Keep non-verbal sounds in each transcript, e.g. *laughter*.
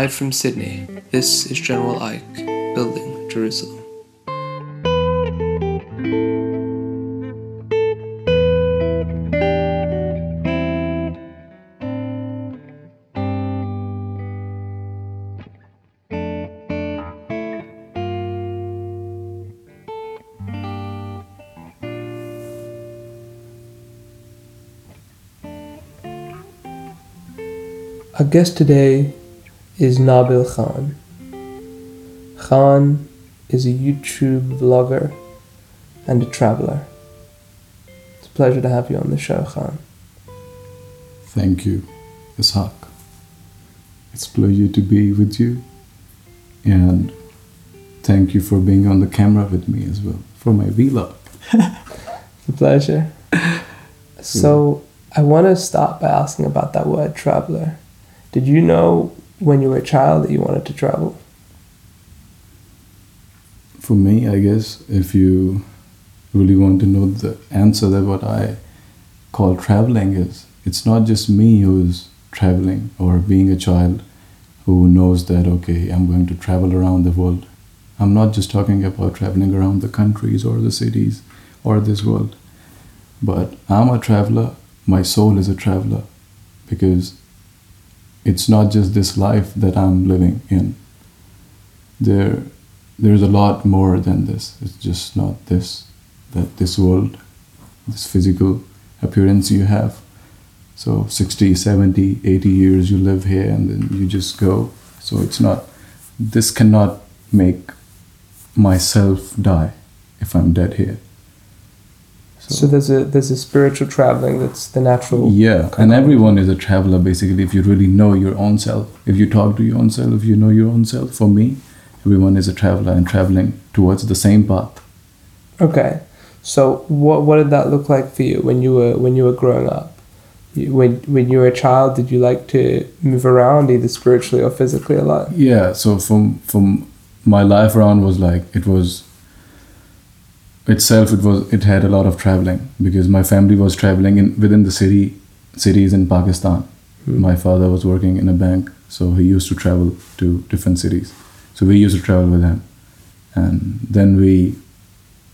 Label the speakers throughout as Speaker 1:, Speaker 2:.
Speaker 1: Live from Sydney, this is General Ike, Building Jerusalem.
Speaker 2: Our guest today is Nabeel Khan. Khan is a YouTube vlogger and a traveler. It's a pleasure to have you on the show, Khan.
Speaker 3: Thank you, Ishaq. It's a pleasure to be with you, and thank you for being on the camera with me as well for my vlog.
Speaker 2: It's *laughs* a pleasure. So, I want to start by asking about that word traveler. Did you know when you were a child that you wanted to travel?
Speaker 3: For me, I guess if you really want to know the answer that what I call traveling is, it's not just me who's traveling or being a child who knows that okay, I'm going to travel around the world. I'm not just talking about traveling around the countries or the cities or this world, but I'm a traveler. My soul is a traveler because it's not just this life that I'm living in. There, there's a lot more than this. It's just not this, that this world, this physical appearance you have. So 60, 70, 80 years you live here and then you just go. So it's not, this cannot make myself die if I'm dead here.
Speaker 2: So there's a there's a spiritual traveling that's the natural.
Speaker 3: Yeah, and everyone is a traveler basically if you really know your own self. If you talk to your own self, if you know your own self. For me, everyone is a traveler and traveling towards the same path.
Speaker 2: Okay, so what what did that look like for you when you were when you were growing up? When when you were a child, did you like to move around either spiritually or physically a lot?
Speaker 3: Yeah, so from from my life around was like it was itself it was it had a lot of traveling because my family was traveling in within the city cities in Pakistan.
Speaker 2: Hmm.
Speaker 3: My father was working in a bank, so he used to travel to different cities. So we used to travel with him, and then we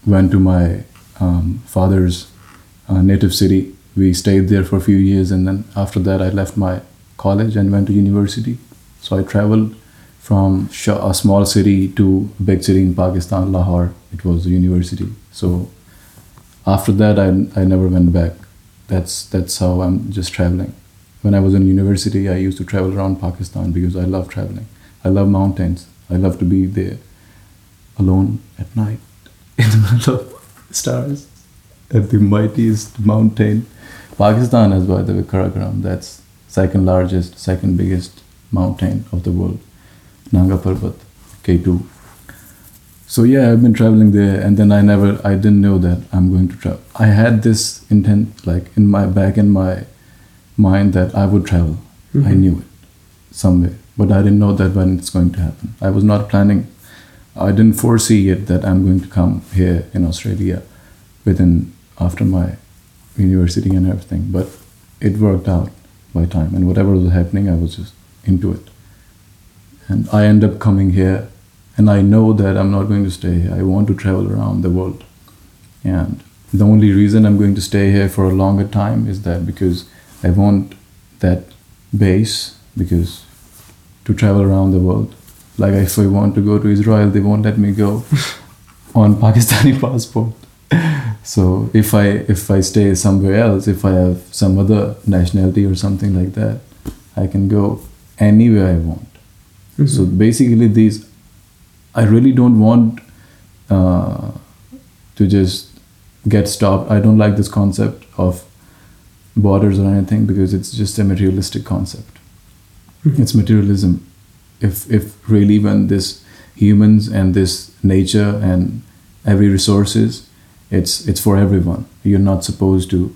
Speaker 3: went to my um, father's uh, native city. We stayed there for a few years, and then after that, I left my college and went to university. So I traveled from a small city to a big city in Pakistan, Lahore. It was a university. So after that, I, I never went back. That's that's how I'm just traveling. When I was in university, I used to travel around Pakistan because I love traveling. I love mountains. I love to be there alone at night *laughs* in the middle of stars at the mightiest mountain. Pakistan is by the way Karakoram. That's second largest, second biggest mountain of the world. Nanga Parbat, K2. So yeah, I've been traveling there, and then I never, I didn't know that I'm going to travel. I had this intent, like in my back in my mind, that I would travel. I
Speaker 2: Mhm.
Speaker 3: knew it somewhere, but I didn't know that when it's going to happen. I was not planning. I didn't foresee it that I'm going to come here in Australia within after my university and everything. But it worked out by time, and whatever was happening, I was just into it. And I end up coming here, and I know that I'm not going to stay here. I want to travel around the world, and the only reason I'm going to stay here for a longer time is that because I want that base because to travel around the world. Like if I want to go to Israel, they won't let me go *laughs* on Pakistani *laughs* passport. So if I if I stay somewhere else, if I have some other nationality or something like that, I can go anywhere I want. So basically, these I really don't want uh, to just get stopped. I don't like this concept of borders or anything because it's just a materialistic concept.
Speaker 2: Mhm.
Speaker 3: It's materialism. If if really when this humans and this nature and every resources, it's it's for everyone. You're not supposed to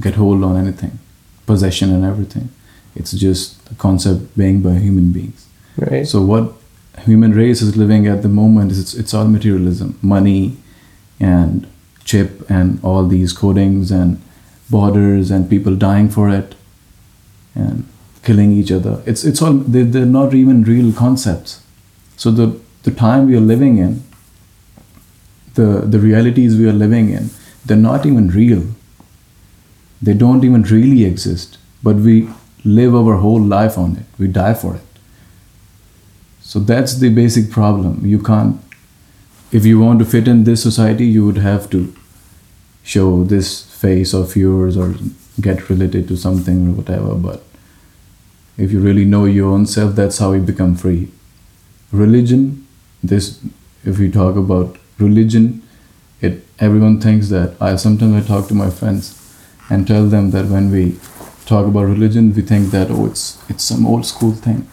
Speaker 3: get hold on anything, possession and everything. It's just a concept being by human beings.
Speaker 2: Right.
Speaker 3: So what human race is living at the moment is it's, it's all materialism, money, and chip, and all these codings and borders and people dying for it, and killing each other. It's it's all they, they're not even real concepts. So the the time we are living in, the the realities we are living in, they're not even real. They don't even really exist. But we live our whole life on it. We die for it. So that's the basic problem. You can't if you want to fit in this society, you would have to show this face of yours or get related to something or whatever. But if you really know your own self, that's how you become free. Religion, this, if we talk about religion, it everyone thinks that. I sometimes I talk to my friends and tell them that when we talk about religion, we think that oh, it's it's some old school thing.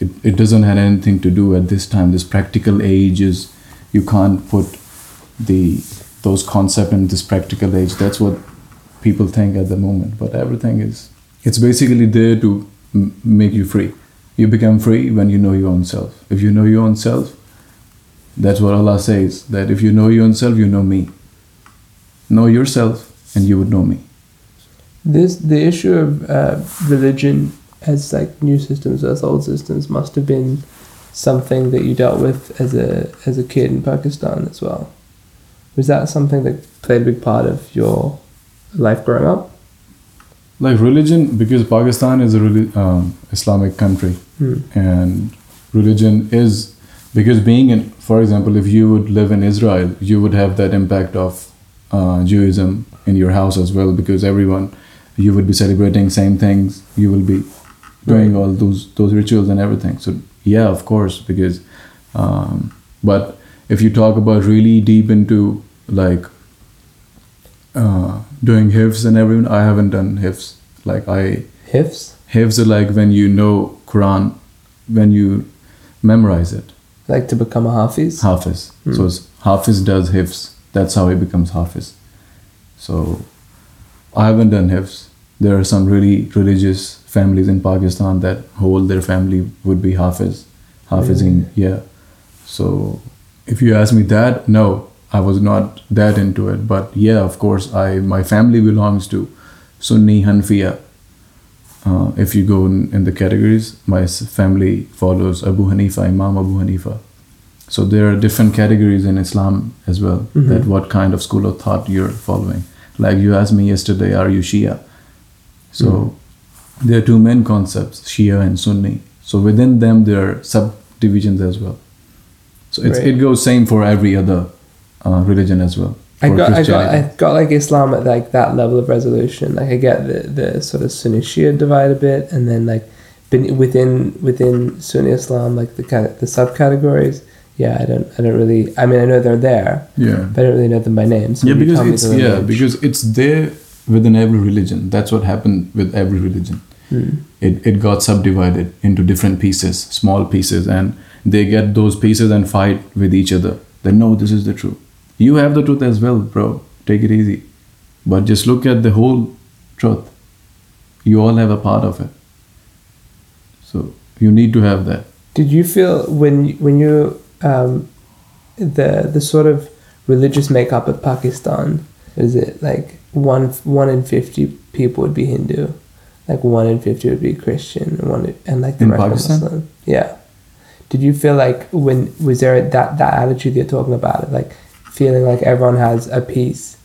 Speaker 3: It it doesn't have anything to do at this time. This practical age is you can't put the those concepts in this practical age. That's what people think at the moment. But everything is it's basically there to m- make you free. You become free when you know your own self. If you know your own self, that's what Allah says. That if you know your own self, you know me. Know yourself, and you would know me.
Speaker 2: This the issue of uh, religion as like new systems as old systems must have been something that you dealt with as a as a kid in Pakistan as well. Was that something that played a big part of your life growing up?
Speaker 3: Like religion, because Pakistan is a really um, Islamic country,
Speaker 2: Hmm.
Speaker 3: and religion is because being in, for example, if you would live in Israel, you would have that impact of uh, Judaism in your house as well, because everyone you would be celebrating same things, you will be doing
Speaker 2: Right.
Speaker 3: all those those rituals and everything. So yeah, of course, because um, but if you talk about really deep into like uh, doing hifz and everything, I haven't done hifz. Like I
Speaker 2: Hifs,
Speaker 3: Hifz are like when you know Quran, when you memorize it.
Speaker 2: like to become a hafiz.
Speaker 3: Hafiz.
Speaker 2: Hmm.
Speaker 3: So it's, Hafiz does Hifz. That's how he becomes Hafiz. So I haven't done Hifz. There are some really religious families in Pakistan that hold their family would be Hafiz. Hafizin, yeah. So if you ask me that, no, I was not that into it. But yeah, of course, I my family belongs to Sunni Hanfiya. Uh, if you go in, in the categories, my family follows Abu Hanifa, Imam Abu Hanifa. So there are different categories in Islam as well.
Speaker 2: Mhm.
Speaker 3: That what kind of school of thought you're following. Like you asked me yesterday, are you Shia? So there are two main concepts, Shia and Sunni. So within them there are subdivisions as well. So it's,
Speaker 2: Right.
Speaker 3: it goes same for every other uh, religion as well.
Speaker 2: I got, I got, I got like Islam at like that level of resolution. Like I get the, the sort of Sunni Shia divide a bit, and then like within within Sunni Islam, like the kind of the subcategories. Yeah, I don't, I don't really. I mean, I know they're there,
Speaker 3: yeah.
Speaker 2: but I don't really know them by name. So
Speaker 3: yeah, because it's yeah, because it's there within every religion. That's what happened with every religion.
Speaker 2: Hmm.
Speaker 3: It it got subdivided into different pieces, small pieces, and they get those pieces and fight with each other. They know this is the truth. You have the truth as well, bro. Take it easy. But just look at the whole truth. You all have a part of it. So you need to have that.
Speaker 2: Did you feel when when you um, the the sort of religious makeup of Pakistan is it like one one in fifty people would be Hindu, like one in fifty would be Christian, and one and like the
Speaker 3: In
Speaker 2: rest are
Speaker 3: Pakistan?
Speaker 2: Muslim. Yeah. Did you feel like when was there that that attitude you're talking about, like feeling like everyone has a piece?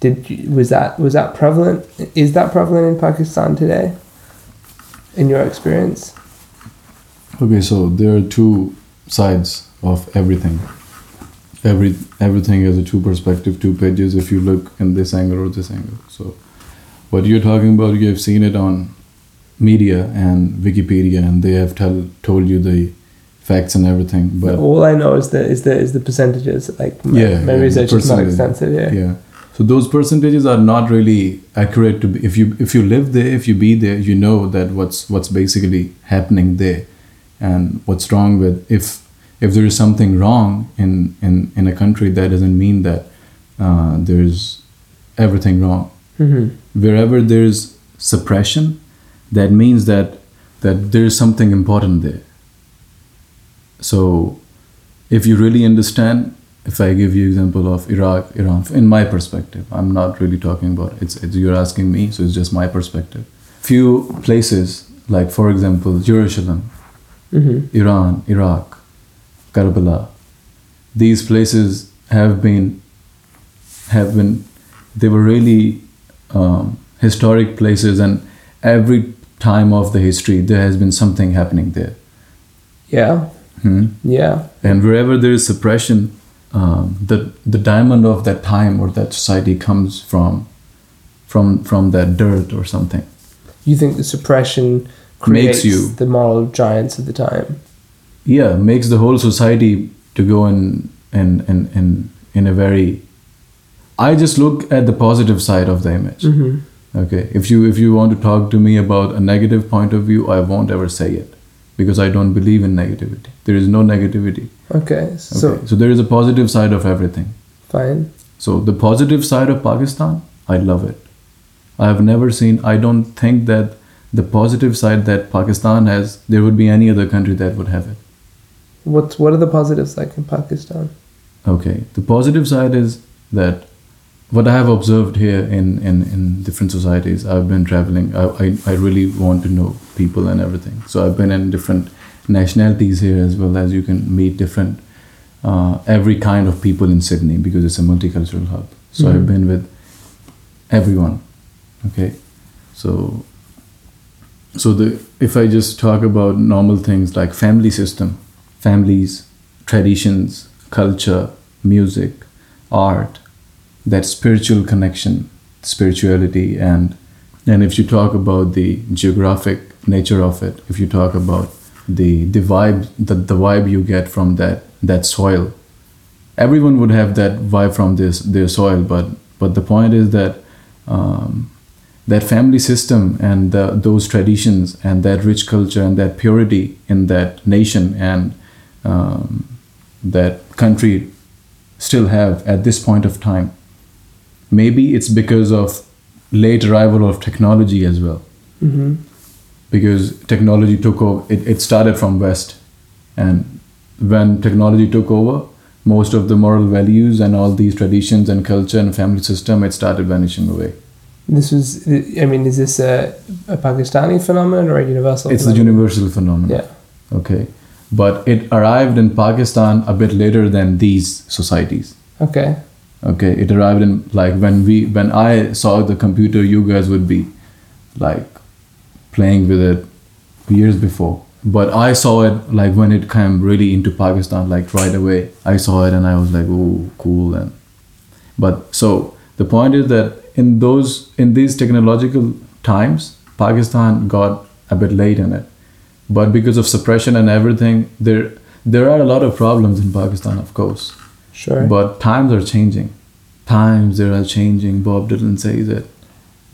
Speaker 2: Did you, was that was that prevalent? Is that prevalent in Pakistan today? In your experience?
Speaker 3: Okay, so there are two sides of everything. Every everything has a two perspective, two pages. If you look in this angle or this angle, so what you're talking about, you have seen it on media and Wikipedia, and they have tell told you the facts and everything. But
Speaker 2: all I know is the is the is the percentages. Like my,
Speaker 3: Yeah,
Speaker 2: my
Speaker 3: yeah,
Speaker 2: research is not extensive. Yeah.
Speaker 3: yeah, so those percentages are not really accurate. To be, if you if you live there, if you be there, you know that what's what's basically happening there, and what's wrong with if if there is something wrong in in in a country, that doesn't mean that uh, there's everything wrong.
Speaker 2: hmm
Speaker 3: Wherever there's suppression, that means that that there is something important there. So, if you really understand, if I give you example of Iraq, Iran, in my perspective, I'm not really talking about it's, it's you're asking me, so it's just my perspective. Few places like for example, Jerusalem,
Speaker 2: Mm-hmm.
Speaker 3: Iran, Iraq, Karbala. These places have been have been they were really um, historic places, and every time of the history there has been something happening there.
Speaker 2: Yeah.
Speaker 3: Hmm?
Speaker 2: Yeah.
Speaker 3: And wherever there is suppression, um, the the diamond of that time or that society comes from from from that dirt or something.
Speaker 2: You think the suppression
Speaker 3: Makes
Speaker 2: creates
Speaker 3: you-
Speaker 2: the moral giants of the time?
Speaker 3: Yeah makes the whole society to go in in in in, in a very i just look at the positive side of the image
Speaker 2: Mm-hmm.
Speaker 3: okay if you if you want to talk to me about a negative point of view i won't ever say it because i don't believe in negativity there is no negativity
Speaker 2: Okay.
Speaker 3: okay?
Speaker 2: So
Speaker 3: so there is a positive side of everything
Speaker 2: fine.
Speaker 3: so the positive side of pakistan i love it i have never seen i don't think that the positive side that pakistan has there would be any other country that would have it
Speaker 2: What's what are the positives like in Pakistan?
Speaker 3: Okay. The positive side is that what I have observed here in, in, in different societies, I've been traveling, I, I, I really want to know people and everything. So I've been in different nationalities here as well as you can meet different, uh, every kind of people in Sydney because it's a multicultural hub. So I've
Speaker 2: Mhm.
Speaker 3: been with everyone. Okay. So, so the if I just talk about normal things like family system, families, traditions, culture, music, art, that spiritual connection, spirituality, and and if you talk about the geographic nature of it, if you talk about the the vibe, the, the vibe you get from that that soil, everyone would have that vibe from this their soil, but but the point is that um, that family system and the, those traditions and that rich culture and that purity in that nation and um, that country still have at this point of time. Maybe it's because of late arrival of technology as well,
Speaker 2: Mm-hmm.
Speaker 3: because technology took over. It, it started from West, and when technology took over, most of the moral values and all these traditions and culture and family system it started vanishing away.
Speaker 2: This was. I mean, is this a, a Pakistani phenomenon or a universal?
Speaker 3: It's a universal phenomenon.
Speaker 2: Yeah.
Speaker 3: Okay. But it arrived in Pakistan a bit later than these societies.
Speaker 2: Okay.
Speaker 3: Okay. It arrived in like when we when I saw the computer, you guys would be like playing with it years before. But I saw it like when it came really into Pakistan, like right away. I saw it and I was like, oh, cool. And but so the point is that in those in these technological times, Pakistan got a bit late in it. But because of suppression and everything, there there are a lot of problems in Pakistan, of course.
Speaker 2: Sure.
Speaker 3: But times are changing. Times they are changing. Bob Dylan says it.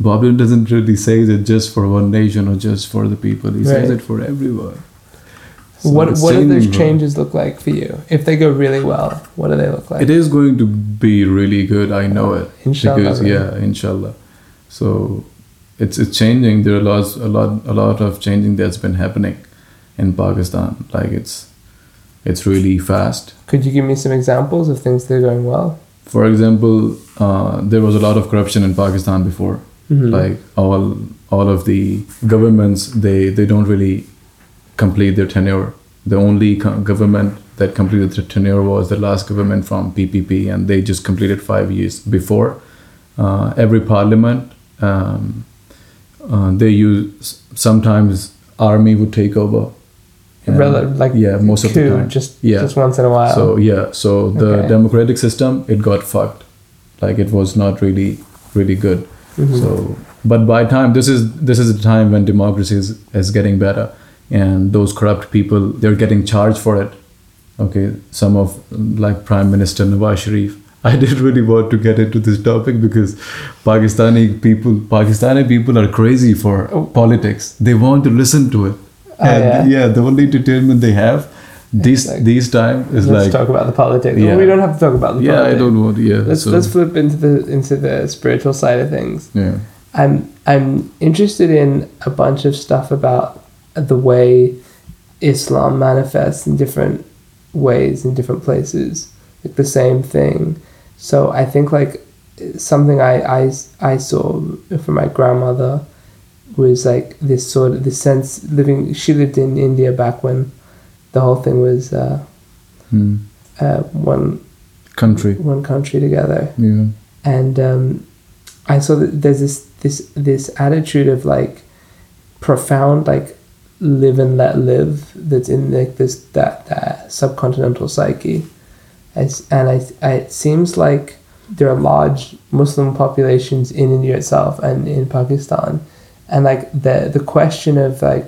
Speaker 3: Bob Dylan doesn't really say it just for one nation or just for the people. He says it for everyone. So
Speaker 2: what what do those changes look like for you? If they go really well, what do they look like?
Speaker 3: It is going to be really good. I know it.
Speaker 2: Inshallah,
Speaker 3: Because yeah, inshallah. So it's it's changing. There are lots a lot a lot of changing that's been happening in Pakistan. Like it's it's really fast.
Speaker 2: Could you give me some examples of things that are going well?
Speaker 3: For example, uh, there was a lot of corruption in Pakistan before.
Speaker 2: Mhm.
Speaker 3: Like all all of the governments, they they don't really complete their tenure. The only co- government that completed their tenure was the last government from PPP, and they just completed five years before. Uh, every parliament, um, uh, they use sometimes army would take over.
Speaker 2: Like
Speaker 3: yeah, most of the time.
Speaker 2: just
Speaker 3: Yeah.
Speaker 2: just once in a while.
Speaker 3: So yeah, so the
Speaker 2: Okay.
Speaker 3: democratic system it got fucked, like it was not really really good.
Speaker 2: Mhm.
Speaker 3: So, but by time this is this is a time when democracy is, is getting better, and those corrupt people they're getting charged for it. Okay, some of like Prime Minister Nawaz Sharif. *laughs* I didn't really want to get into this topic because Pakistani people Pakistani people are crazy for politics. They want to listen to it.
Speaker 2: Oh,
Speaker 3: and
Speaker 2: yeah?
Speaker 3: yeah, the only entertainment they have this
Speaker 2: like-
Speaker 3: these time is
Speaker 2: let's
Speaker 3: like
Speaker 2: talk about the politics.
Speaker 3: Yeah.
Speaker 2: Well, we don't have to talk about the
Speaker 3: yeah,
Speaker 2: politics.
Speaker 3: I don't want yeah.
Speaker 2: Let's
Speaker 3: so,
Speaker 2: let's flip into the into the spiritual side of things.
Speaker 3: yeah.
Speaker 2: I'm I'm interested in a bunch of stuff about the way Islam manifests in different ways in different places, like the same thing. So I think like something I I, I saw from my grandmother was like this sort of this sense living. She lived in India back when the whole thing was uh,
Speaker 3: Hmm.
Speaker 2: uh, one
Speaker 3: Country.
Speaker 2: one country together,
Speaker 3: Yeah.
Speaker 2: and um, I saw that there's this this this attitude of like profound like live and let live that's in like this that, that subcontinental psyche, As, and I, I it seems like there are large Muslim populations in India itself and in Pakistan, and like the the question of like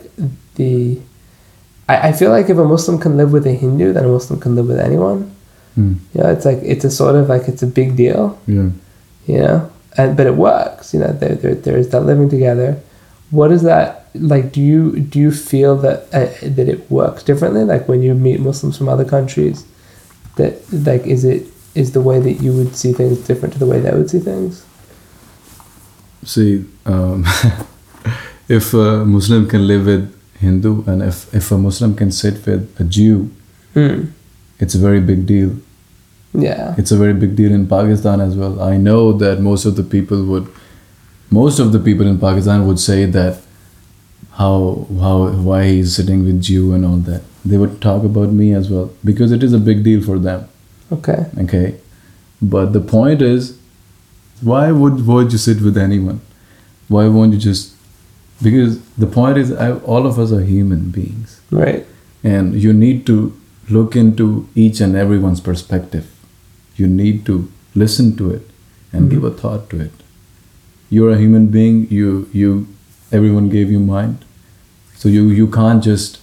Speaker 2: the I, I feel like if a Muslim can live with a Hindu, then a Muslim can live with anyone.
Speaker 3: Hmm.
Speaker 2: You know, it's like it's a sort of like it's a big deal
Speaker 3: Yeah.
Speaker 2: you know and but it works you know there, there, there's that living together what is that like do you do you feel that uh, that it works differently like when you meet muslims from other countries that like is it is the way that you would see things different to the way they would see things
Speaker 3: See, um, *laughs* if a Muslim can live with Hindu and if, if a Muslim can sit with a Jew,
Speaker 2: Hmm.
Speaker 3: it's a very big deal.
Speaker 2: yeah
Speaker 3: It's a very big deal in Pakistan as well. I know that most of the people would, most of the people in Pakistan would say that how how why he's sitting with Jew and all that. They would talk about me as well because it is a big deal for them.
Speaker 2: okay
Speaker 3: Okay, but the point is, why would would you sit with anyone? Why won't you just? Because the point is, I, all of us are human beings,
Speaker 2: right
Speaker 3: and you need to look into each and everyone's perspective. You need to listen to it and mm-hmm. give a thought to it. You're a human being. You you everyone gave you mind, so you you can't just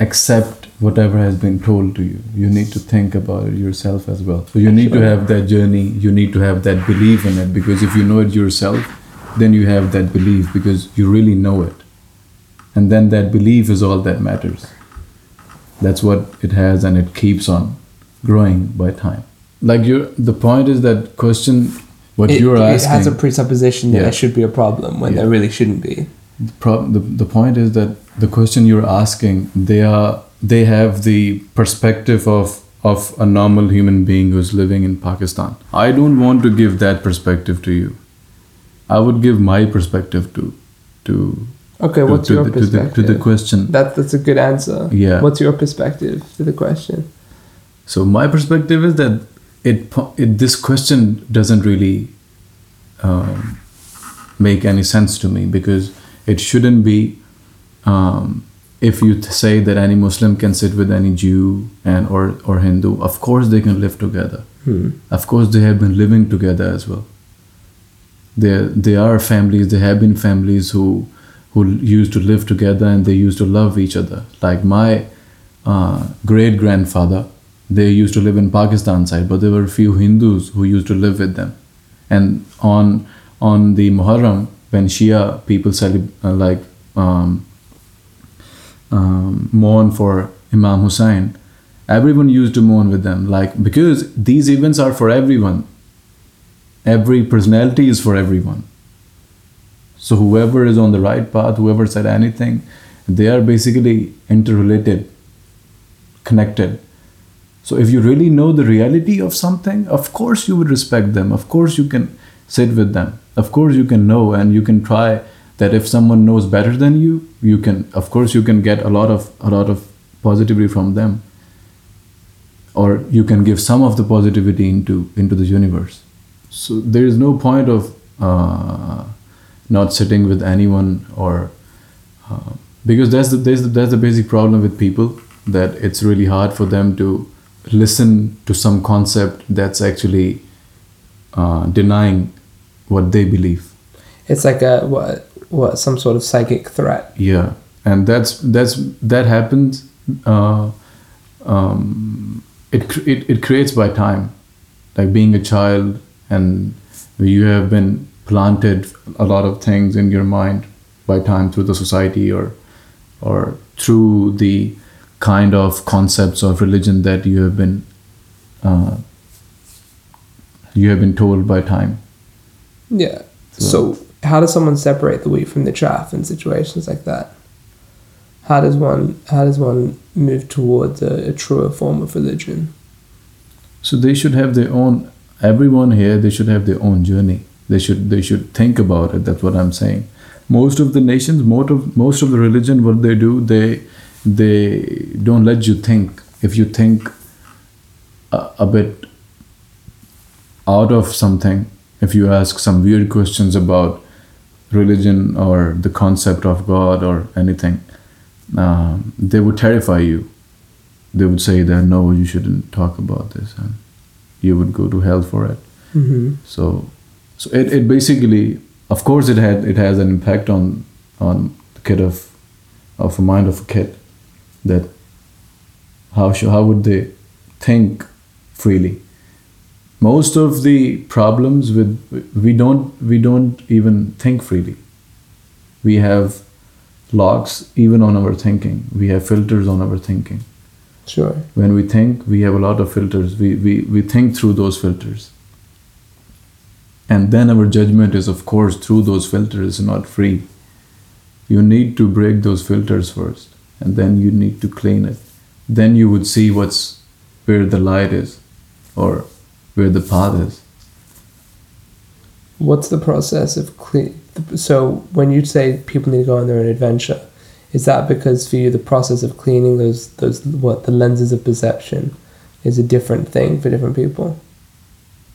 Speaker 3: accept whatever has been told to you. You need to think about it yourself as well. So you need to have that journey. You need to have that belief in it because if you know it yourself, then you have that belief because you really know it, and then that belief is all that matters. That's what it has, and it keeps on growing by time. Like you, the point is that question. What
Speaker 2: it,
Speaker 3: you're asking.
Speaker 2: it has a presupposition that
Speaker 3: Yeah.
Speaker 2: there should be a problem when
Speaker 3: Yeah.
Speaker 2: there really shouldn't be
Speaker 3: the, pro- the, the point is that the question you're asking they are they have the perspective of of a normal human being who's living in pakistan. I don't want to give that perspective to you. I would give my perspective to to
Speaker 2: okay
Speaker 3: to,
Speaker 2: what's
Speaker 3: to,
Speaker 2: your
Speaker 3: the, to, the,
Speaker 2: perspective
Speaker 3: to the question.
Speaker 2: That, that's a good answer.
Speaker 3: Yeah.
Speaker 2: what's your perspective to the question?
Speaker 3: So my perspective is that it, it this question doesn't really um, make any sense to me because it shouldn't be um, if you say that any Muslim can sit with any Jew and or or Hindu, of course they can live together.
Speaker 2: hmm.
Speaker 3: Of course they have been living together as well. There they are families. There have been families who who used to live together and they used to love each other. Like my uh, great grandfather, they used to live in Pakistan side, but there were a few Hindus who used to live with them. And on on the Muharram, when Shia people celeb- uh, like um, um, mourn for Imam Hussein, everyone used to mourn with them. Like because these events are for everyone. Every personality is for everyone. So whoever is on the right path, whoever said anything, they are basically interrelated, connected. So if you really know the reality of something, of course you would respect them. Of course you can sit with them. Of course you can know and you can try that if someone knows better than you, you can of course you can get a lot of a lot of positivity from them. Or you can give some of the positivity into into the universe. So there is no point of uh, not sitting with anyone or uh, because that's the, that's the that's the basic problem with people that it's really hard for them to listen to some concept that's actually uh, denying what they believe.
Speaker 2: It's like a what what some sort of psychic threat.
Speaker 3: Yeah, and that's that's that happens. Uh, um, it, it it creates by time, like being a child, and you have been planted a lot of things in your mind by time through the society or or through the kind of concepts of religion that you have been uh, you have been told by time.
Speaker 2: Yeah.
Speaker 3: So-
Speaker 2: So, how does someone separate the wheat from the chaff in situations like that? How does one how does one move towards a, a truer form of religion?
Speaker 3: So they should have their own. Everyone here, they should have their own journey. They should they should think about it. That's what I'm saying. most of the nations, most of most of the religion, what they do, they they don't let you think. If you think a, a bit out of something, if you ask some weird questions about religion or the concept of God or anything, um, they would terrify you. They would say that no, you shouldn't talk about this, and you would go to hell for it.
Speaker 2: Mm-hmm.
Speaker 3: So, so it, it basically, of course, it had it has an impact on on the kid of of a mind of a kid that how should, how would they think freely? Most of the problems with we don't we don't even think freely. We have locks even on our thinking. We have filters on our thinking
Speaker 2: Sure.
Speaker 3: when we think we have a lot of filters we, we, we think through those filters and then our judgment is of course through those filters not free you need to break those filters first and then you need to clean it then you would see what's where the light is or where the path is
Speaker 2: What's the process of clean? So when you say people need to go on their own adventure, is that because for you the process of cleaning those those what the lenses of perception is a different thing for different people?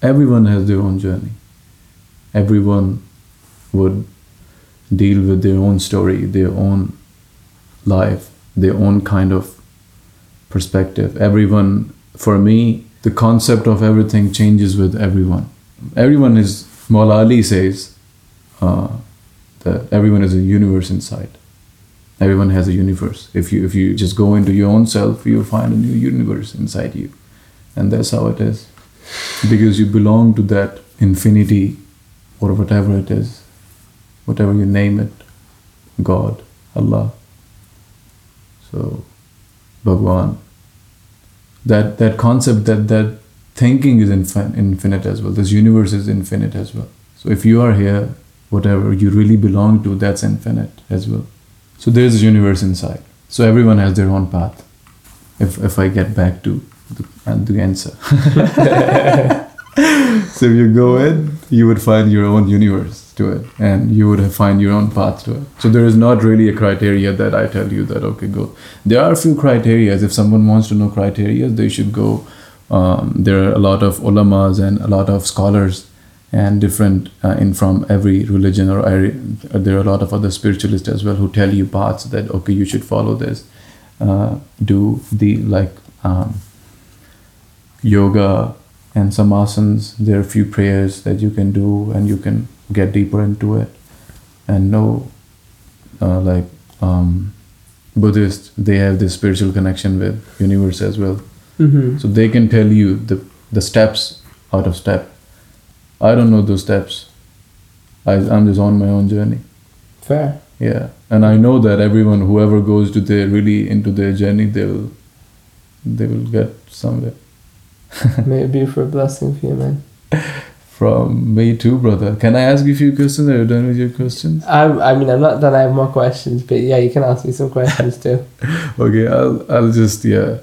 Speaker 3: everyone has their own journey everyone would deal with their own story their own life their own kind of perspective everyone for me the concept of everything changes with everyone. Everyone is Maula Ali says uh, that everyone is a universe inside. Everyone has a universe. If you if you just go into your own self you'll find a new universe inside you. And that's how it is. Because you belong to that infinity or whatever it is whatever you name it god allah. So bhagwan that that concept that that thinking is infin- infinite as well. This universe is infinite as well. So if you are here whatever you really belong to that's infinite as well. So there's a universe inside. So everyone has their own path if if i get back to the, the answer. *laughs* So you go in you would find your own universe to it and you would find your own path to it. So there is not really a criteria that i tell you that okay go. There are a few criteria if someone wants to know criteria they should go um, there are a lot of ulamas and a lot of scholars and different uh, in from every religion or area, there are a lot of other spiritualists as well who tell you paths that okay you should follow this. Uh, do the like um, yoga and some asanas there are a few prayers that you can do and you can get deeper into it. And know uh, like um, buddhist they have this spiritual connection with universe as well.
Speaker 2: Mm-hmm.
Speaker 3: so they can tell you the the steps out of step. I don't know those steps. I, i'm just on my own journey.
Speaker 2: Fair.
Speaker 3: yeah. And i know that everyone whoever goes to their really into their journey they will they will get somewhere *laughs*
Speaker 2: May it be for a blessing for you, man.
Speaker 3: from me too brother can i ask you a few questions are you done with your questions
Speaker 2: I'm, I mean, I'm not done. I have more questions, but yeah, you can ask me some questions too. *laughs*
Speaker 3: okay i'll i'll just yeah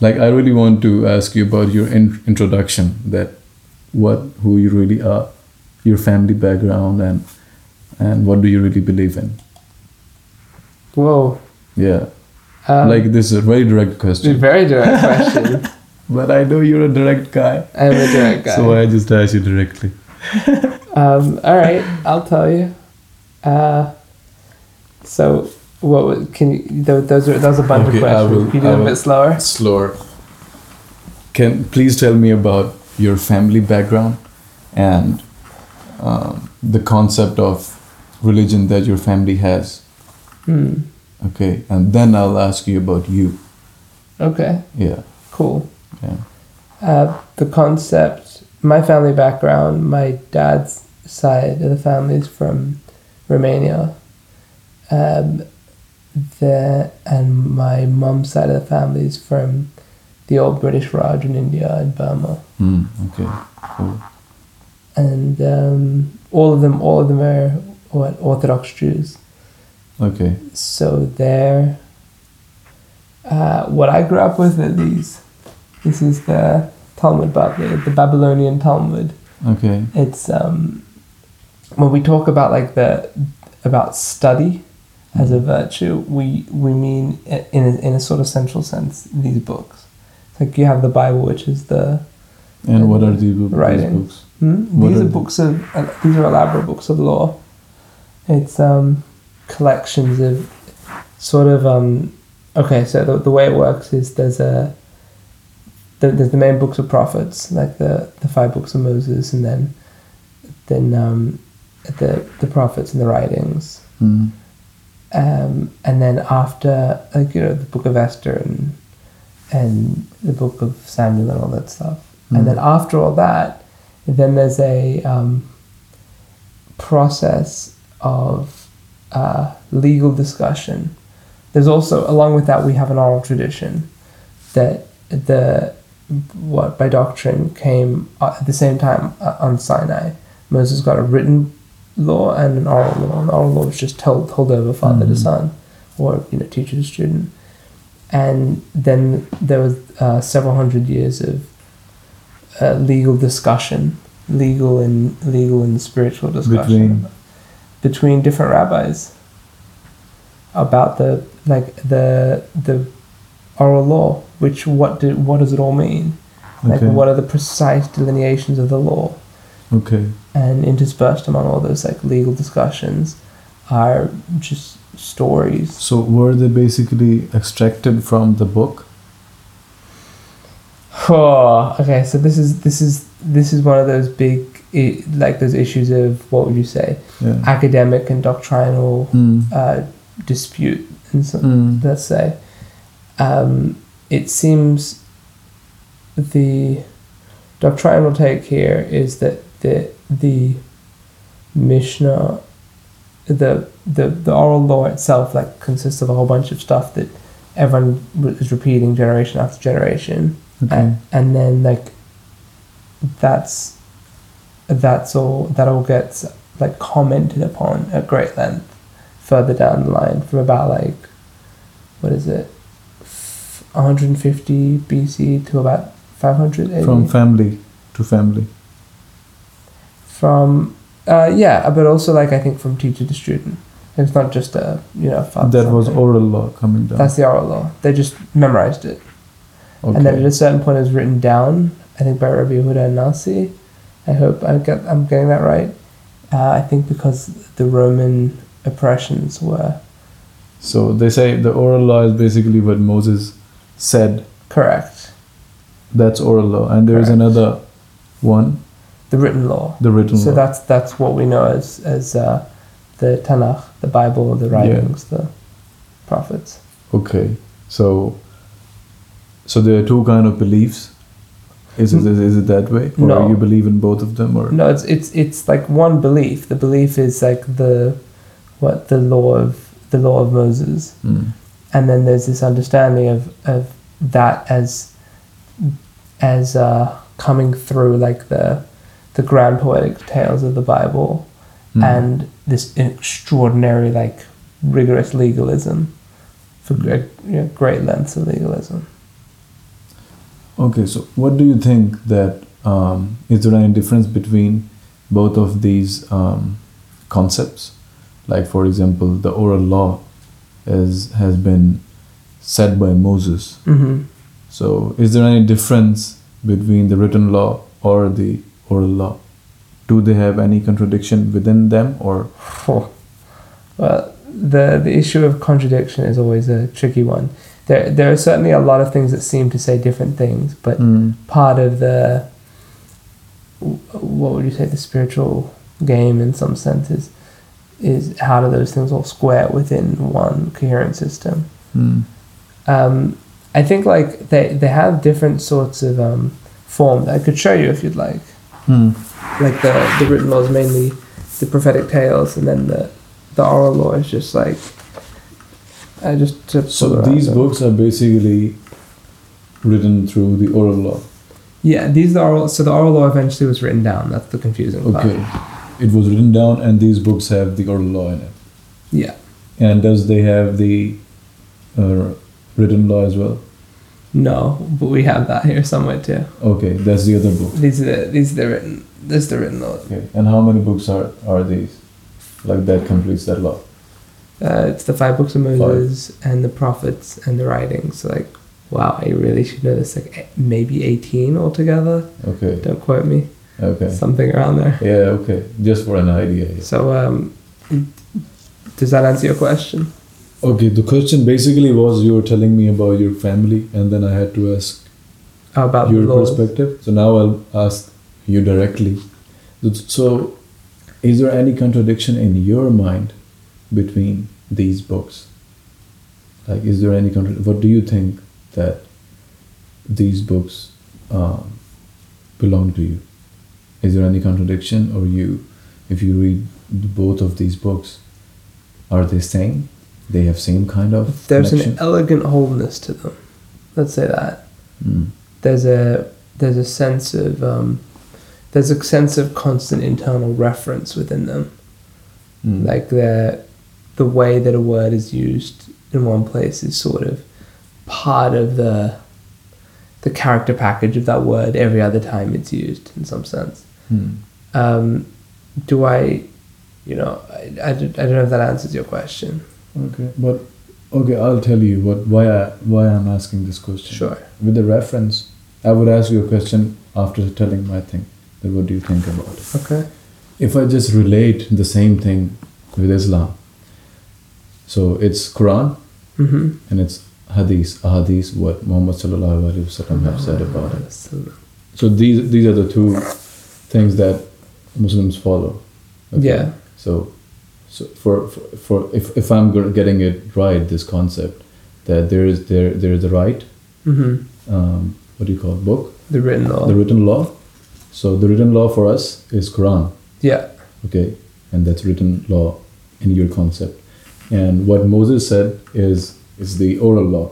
Speaker 3: like i really want to ask you about your in- introduction that what who you really are your family background and and what do you really believe in
Speaker 2: Whoa.
Speaker 3: yeah
Speaker 2: Um,
Speaker 3: like this is a very direct
Speaker 2: it's a
Speaker 3: question
Speaker 2: very direct question. *laughs*
Speaker 3: but i know you're a direct guy
Speaker 2: I'm a direct guy.
Speaker 3: so i just asked you directly *laughs*
Speaker 2: Um, all right, I'll tell you. Uh, so, what was, can you? Those are those are a bunch
Speaker 3: Okay,
Speaker 2: of
Speaker 3: I
Speaker 2: questions.
Speaker 3: will-
Speaker 2: Can you do a bit slower?
Speaker 3: slower can please tell me about your family background and um, the concept of religion that your family has
Speaker 2: Hmm.
Speaker 3: okay and then i'll ask you about you
Speaker 2: Okay.
Speaker 3: yeah
Speaker 2: Cool.
Speaker 3: Yeah
Speaker 2: Uh, the concept. My family background. My dad's side of the family is from Romania. Um, the and my mum's side of the family is from the old British Raj in India and Burma.
Speaker 3: mm, okay cool
Speaker 2: and um, all of them, all of them are what Orthodox Jews.
Speaker 3: okay
Speaker 2: So they're uh, what I grew up with are these. This is the Talmud Bavli, the Babylonian Talmud.
Speaker 3: okay
Speaker 2: It's um, when we talk about like the about study as a virtue, we we mean in a, in a sort of central sense these books. Like you have the Bible, which is the
Speaker 3: And what are these, book, these
Speaker 2: Writing.
Speaker 3: books?
Speaker 2: Hmm? These
Speaker 3: are
Speaker 2: are books of uh, these are elaborate books of law. It's um, collections of sort of um, okay. So the, the way it works is there's a there- there's the main books of prophets like the the five books of Moses, and then then um, the the prophets and the writings,
Speaker 3: Mm.
Speaker 2: um, and then after like you know the book of Esther and and the book of Samuel and all that stuff. And then after all that, then there's a um, process of uh, legal discussion. There's also, along with that, we have an oral tradition that the what by doctrine came uh, at the same time uh, on Sinai. Moses got a written law and an oral law. And the oral law was just told told over father to
Speaker 3: Mhm.
Speaker 2: son, or you know teacher to student. And then there was uh, several hundred years of uh, legal discussion, legal and legal and spiritual discussion
Speaker 3: Between?
Speaker 2: between different rabbis about the like the the oral law, which what do, what does it all mean? Like
Speaker 3: Okay.
Speaker 2: what are the precise delineations of the law?
Speaker 3: Okay.
Speaker 2: And interspersed among all those like legal discussions are just stories.
Speaker 3: So were they basically extracted from the book?
Speaker 2: Oh, okay, so this is this is this is one of those big like those issues of what would you say
Speaker 3: Yeah.
Speaker 2: academic and doctrinal
Speaker 3: Mm.
Speaker 2: uh, dispute and so,
Speaker 3: Mm.
Speaker 2: let's say um, it seems the doctrinal take here is that the the Mishnah the the the oral law itself like consists of a whole bunch of stuff that everyone is repeating generation after generation
Speaker 3: Okay.
Speaker 2: and, and then like that's that's all that all gets like commented upon at great length further down the line from about like what is it 150 BC to about 500 AD.
Speaker 3: From family to family.
Speaker 2: from uh, yeah but also like I think from teacher to student it's not just a you know
Speaker 3: that was oral law coming down.
Speaker 2: that's the oral law they just memorized it
Speaker 3: okay.
Speaker 2: and then at a certain point it was written down I think by Rabbi Yehuda HaNasi I hope I get I'm getting that right uh, I think because the Roman oppressions were
Speaker 3: so they say the oral law is basically what Moses said.
Speaker 2: correct
Speaker 3: That's oral law, and there is
Speaker 2: Correct.
Speaker 3: another one,
Speaker 2: the written law
Speaker 3: the written
Speaker 2: so
Speaker 3: law.
Speaker 2: that's that's what we know as as uh, the Tanakh the Bible the writings the prophets
Speaker 3: Okay, so so there are two kind of beliefs. Is it is it that way, or
Speaker 2: No.
Speaker 3: you believe in both of them, or
Speaker 2: No, it's it's it's like one belief. The belief is like the what the law of the law of Moses,
Speaker 3: Mm.
Speaker 2: And then there's this understanding of of that as as uh, coming through like the the grand poetic tales of the Bible,
Speaker 3: Mm.
Speaker 2: and this extraordinary like rigorous legalism for
Speaker 3: Mm.
Speaker 2: great, you know, great lengths of legalism.
Speaker 3: Okay, so what do you think that um, is there any difference between both of these um, concepts? Like, for example, the oral law is has been said by Moses.
Speaker 2: hmm
Speaker 3: So, is there any difference between the written law or the oral law? Do they have any contradiction within them, or
Speaker 2: Well, the the issue of contradiction is always a tricky one. There there are certainly a lot of things that seem to say different things, but
Speaker 3: Mm,
Speaker 2: part of the what would you say the spiritual game in some sense is is how do those things all square within one coherent system.
Speaker 3: mm,
Speaker 2: Um, I think like they they have different sorts of um, forms. I could show you if you'd like.
Speaker 3: mm.
Speaker 2: Like the the written law is mainly the prophetic tales, and then the the oral law is just like. I just
Speaker 3: So these
Speaker 2: them.
Speaker 3: books are basically written through the oral law.
Speaker 2: Yeah, these are oral. So the oral law eventually was written down. That's the confusing part.
Speaker 3: Okay, it was written down, and these books have the oral law in it.
Speaker 2: Yeah.
Speaker 3: And does they have the uh, written law as well?
Speaker 2: No, but we have that here somewhere too.
Speaker 3: Okay, that's the other book.
Speaker 2: These are the these are the written. This is the written law.
Speaker 3: Okay, and how many books are are these? Like that completes that law.
Speaker 2: Uh, it's the five books of Moses and the prophets and the writings. Like, wow, I really should know this. Like maybe eighteen altogether.
Speaker 3: Okay.
Speaker 2: Don't quote me.
Speaker 3: Okay.
Speaker 2: Something around there.
Speaker 3: Yeah. Okay. Just for an idea. yeah.
Speaker 2: So um, does that answer your question?
Speaker 3: Okay. The question basically was you were telling me about your family, and then I had to ask
Speaker 2: How about
Speaker 3: your
Speaker 2: laws?
Speaker 3: perspective. So now I'll ask you directly. So, is there any contradiction in your mind between these books? Like, is there any contradiction? What do you think that these books um, belong to you? Is there any contradiction, or you, if you read both of these books, are they same? They have same kind of
Speaker 2: There's
Speaker 3: connection?
Speaker 2: an elegant wholeness to them. Let's say that.
Speaker 3: Mm.
Speaker 2: there's a there's a sense of um, there's a sense of constant internal reference within them.
Speaker 3: Mm.
Speaker 2: Like the the way that a word is used in one place is sort of part of the the character package of that word every other time it's used in some sense.
Speaker 3: Mm.
Speaker 2: Um, do I, you know, I, I, don't- I don't know if that answers your question.
Speaker 3: Okay, but okay, I'll tell you what why I why I'm asking this question.
Speaker 2: Sure.
Speaker 3: With the reference, I would ask you a question after telling my thing. Then what do you think about it?
Speaker 2: Okay.
Speaker 3: If I just relate the same thing with Islam, so it's Quran
Speaker 2: Mm-hmm.
Speaker 3: and it's Hadith, Ahadith, what Muhammad sallallahu alaihi wasallam have said about it. So these these are the two things that Muslims follow.
Speaker 2: Yeah.
Speaker 3: So, so for, for, for if, if I'm getting it right, this concept that there is there there is the right,
Speaker 2: Mm-hmm.
Speaker 3: um, what do you call it, book,
Speaker 2: The written law.
Speaker 3: the written law. So the written law for us is Quran,
Speaker 2: yeah.
Speaker 3: okay, and that's written law in your concept. And what Moses said is is the oral law.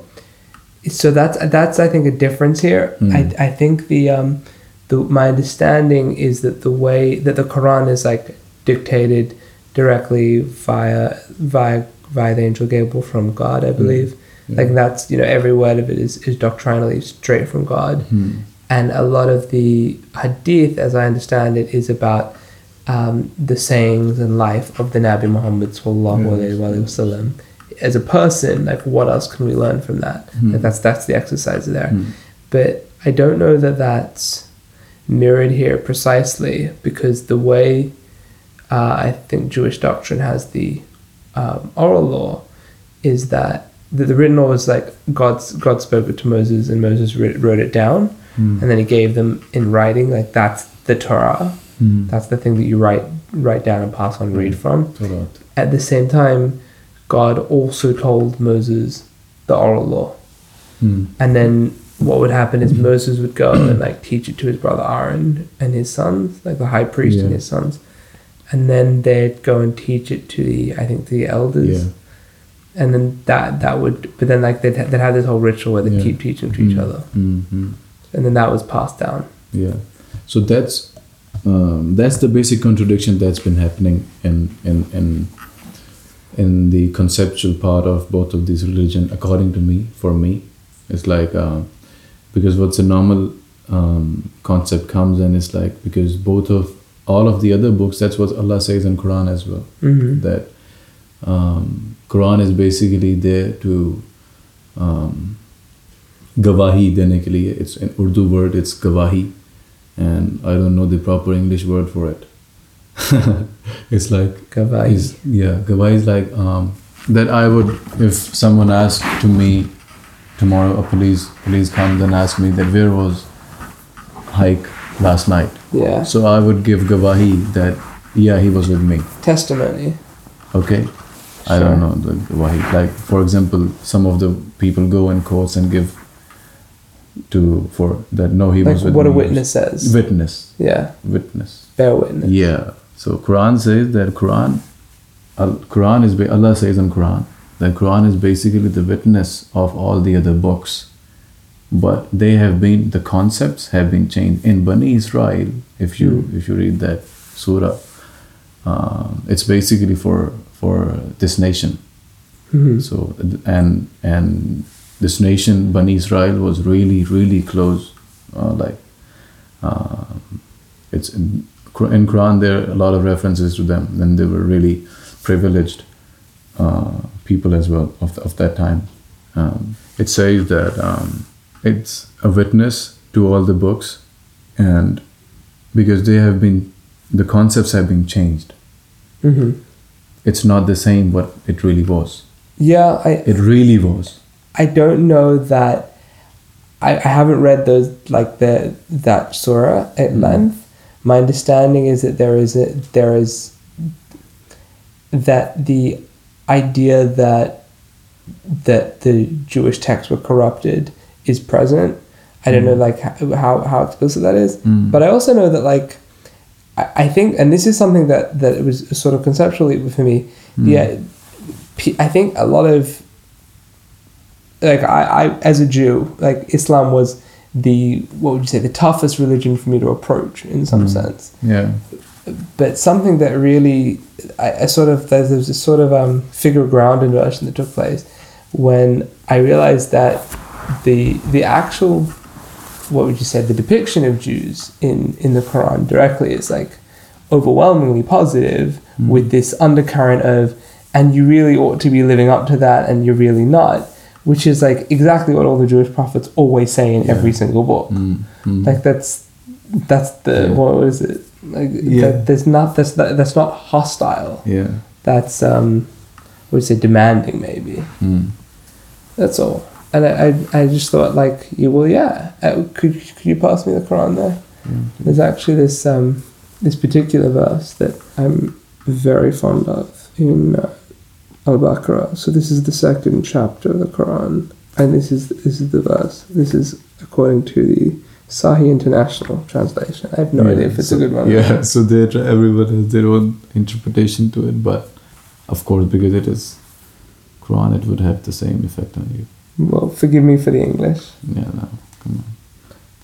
Speaker 2: so that's that's I think a difference here.
Speaker 3: Mm.
Speaker 2: I I think the um the my understanding is that the way that the Quran is like dictated directly via via via the angel Gabriel from God, I believe.
Speaker 3: Yeah.
Speaker 2: Like that's you know every word of it is is doctrinally straight from God,
Speaker 3: Hmm.
Speaker 2: and a lot of the hadith, as I understand it, is about um, the sayings and life of the Nabi Muhammad sallallahu
Speaker 3: Yes,
Speaker 2: alaihi wasallam. As a person, like what else can we learn from that?
Speaker 3: Hmm.
Speaker 2: Like that's that's the exercise there.
Speaker 3: Hmm.
Speaker 2: But I don't know that that's mirrored here precisely because the way uh, I think Jewish doctrine has the um, oral law is that the, the written law was like God's God spoke it to Moses and Moses wrote, wrote it down
Speaker 3: Hmm.
Speaker 2: and then he gave them in writing like that's the Torah
Speaker 3: Hmm.
Speaker 2: that's the thing that you write write down and pass on read from
Speaker 3: Torah.
Speaker 2: at the same time God also told Moses the oral law
Speaker 3: Hmm.
Speaker 2: and then what would happen is Moses would go and like teach it to his brother Aaron and his sons, like the high priest and his sons. And then they'd go and teach it to the I think the elders.
Speaker 3: Yeah.
Speaker 2: And then that that would but then like they'd, they'd have this whole ritual where they
Speaker 3: Yeah.
Speaker 2: keep teaching to each
Speaker 3: Hmm.
Speaker 2: other.
Speaker 3: Hmm. Hmm.
Speaker 2: And then that was passed down.
Speaker 3: Yeah. So that's um, that's the basic contradiction that's been happening in in in in the conceptual part of both of these religion, according to me. For me, it's like uh, because what's a normal um, concept comes and it's like because both of all of the other books that's what allah says in quran as well
Speaker 2: mm-hmm.
Speaker 3: that um, quran is basically there to um, gawahi dene ke liye. it's an urdu word it's gawahi and i don't know the proper english word for it *laughs* it's like gawahi yeah gawahi is like um, that i would if someone asked to me tomorrow a police police comes and asks me that where was hike last night
Speaker 2: Yeah.
Speaker 3: so I would give gavahi that yeah he was with me
Speaker 2: Testimony.
Speaker 3: okay
Speaker 2: Sure.
Speaker 3: I don't know the gavahi like for example some of the people go in courts and give to for that no he
Speaker 2: Like
Speaker 3: was with me.
Speaker 2: what a witness says.
Speaker 3: witness
Speaker 2: Yeah.
Speaker 3: witness
Speaker 2: Bear witness.
Speaker 3: yeah so Quran says that Quran Al- Quran is Allah says in Quran that Quran is basically the witness of all the other books but they have been the concepts have been changed in Bani Israel if you
Speaker 2: Hmm.
Speaker 3: if you read that surah um, it's basically for for this nation
Speaker 2: Mhm.
Speaker 3: so and and this nation Bani Israel was really really close uh, like um it's Qur- in Quran there are a lot of references to them, and they were really privileged uh, people as well of, of that time. Um, it says that um, it's a witness to all the books, and because they have been, the concepts have been changed.
Speaker 2: hmm
Speaker 3: It's not the same what it really was.
Speaker 2: Yeah, I
Speaker 3: It really was.
Speaker 2: I don't know that. I, I haven't read those like the that surah at
Speaker 3: Mm.
Speaker 2: length. My understanding is that there is a there is that the idea that that the Jewish texts were corrupted is present. I don't know
Speaker 3: Mm.
Speaker 2: like how how, explicit that is,
Speaker 3: Mm.
Speaker 2: but I also know that like I, I think, and this is something that that it was sort of conceptually for me.
Speaker 3: Mm.
Speaker 2: Yeah, I think a lot of like I, I as a Jew, like Islam was the what would you say the toughest religion for me to approach in some
Speaker 3: Mm.
Speaker 2: sense.
Speaker 3: Yeah.
Speaker 2: But something that really I, I sort of there's, there's this sort of um, figure ground inversion that took place when I realized that the the actual what would you say the depiction of Jews in in the Quran directly is like overwhelmingly positive
Speaker 3: Mm.
Speaker 2: with this undercurrent of and you really ought to be living up to that and you're really not which is like exactly what all the Jewish prophets always say in
Speaker 3: Yeah.
Speaker 2: every single book
Speaker 3: Mm. Mm.
Speaker 2: like that's that's the
Speaker 3: Yeah.
Speaker 2: what is it like
Speaker 3: Yeah.
Speaker 2: that, there's not that's that, that's not hostile
Speaker 3: yeah.
Speaker 2: that's um what would say demanding maybe
Speaker 3: Mm.
Speaker 2: that's all and I, I, I just thought like yeah, well yeah uh, could, could you pass me the Quran there
Speaker 3: Mm.
Speaker 2: there's actually this um this particular verse that I'm very fond of in uh, Al-Baqarah so this is the second chapter of the Quran and this is this is the verse this is according to the Sahih International translation I have no
Speaker 3: Yeah,
Speaker 2: idea if it's
Speaker 3: so-
Speaker 2: a good one
Speaker 3: Yeah, *laughs* so they try- everyone has their own interpretation to it, but of course, because it is Quran, it would have the same effect on you.
Speaker 2: well forgive me for the English
Speaker 3: Yeah, no, come on.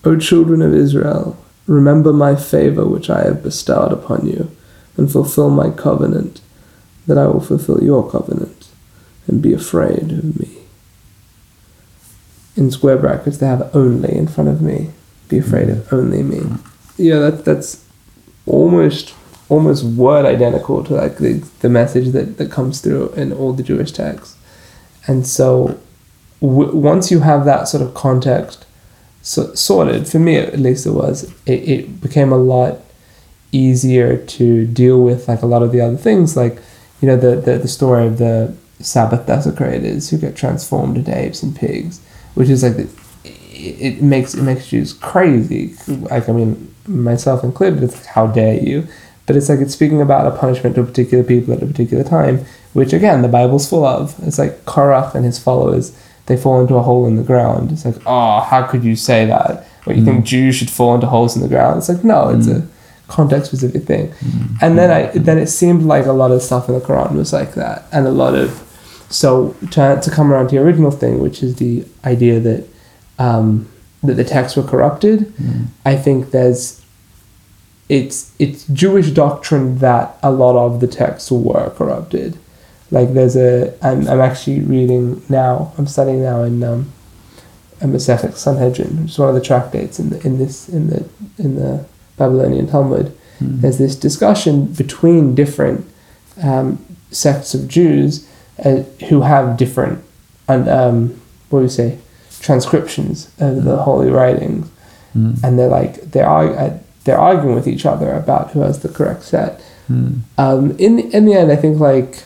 Speaker 2: O children of Israel, remember my favor which I have bestowed upon you, and fulfill my covenant, that I will fulfill your covenant, and be afraid of me. In square brackets, they have only in front of me. Be afraid of only me. Yeah, that that's almost almost word identical to like the, the message that, that comes through in all the Jewish texts. And so, w- once you have that sort of context so, sorted, for me at least it was, it, it became a lot easier to deal with like a lot of the other things, like, you know, the, the, the story of the Sabbath desecrators who get transformed into apes and pigs, which is like, the, it, it makes it makes Jews crazy. Like, I mean, myself included, it's like, how dare you? But it's like it's speaking about a punishment to a particular people at a particular time, which again the Bible's full of. It's like Korach and his followers, they fall into a hole in the ground. It's like, oh, how could you say that? Or you think mm. Jews should fall into holes in the ground? It's like, no, it's mm. a context specific thing. Mm. And then I then it seemed like a lot of stuff in the Quran was like that, and a lot of so to to come around to the original thing, which is the idea that um, that the texts were corrupted. I think there's it's it's Jewish doctrine that a lot of the texts were corrupted. Like there's a I'm, I'm actually reading now. I'm studying now in um, a Masechet Sanhedrin, which is one of the tractates in the in this in the in the Babylonian Talmud. There's this discussion between different um, sects of Jews uh, who have different and um, what do you say transcriptions of the holy writings
Speaker 3: Mm.
Speaker 2: and they're like they're arg- uh, they're arguing with each other about who has the correct set.
Speaker 3: Mm.
Speaker 2: Um, in the, in the end, I think like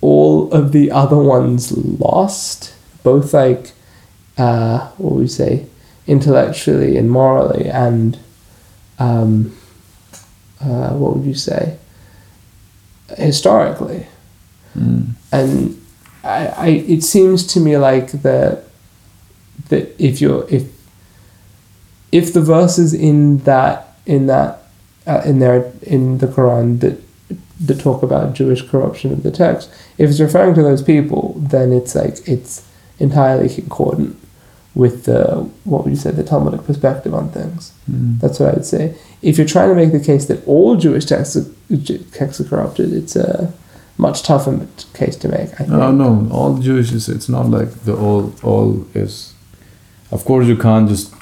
Speaker 2: all of the other ones lost, both like uh, what would we say, intellectually and morally, and um, uh, what would you say, historically
Speaker 3: Mm.
Speaker 2: and I, I it seems to me like that that if you're if if the verses in that in that uh, in there in the Quran that that talk about Jewish corruption of the text, if it's referring to those people, then it's like it's entirely concordant with the what would you say the Talmudic perspective on things.
Speaker 3: Mm.
Speaker 2: That's what I would say. If you're trying to make the case that all Jewish texts are, texts are corrupted, it's a much tougher case to make. I think.
Speaker 3: No, no, all Jewish is. It's not like the all. All is. Of course, you can't just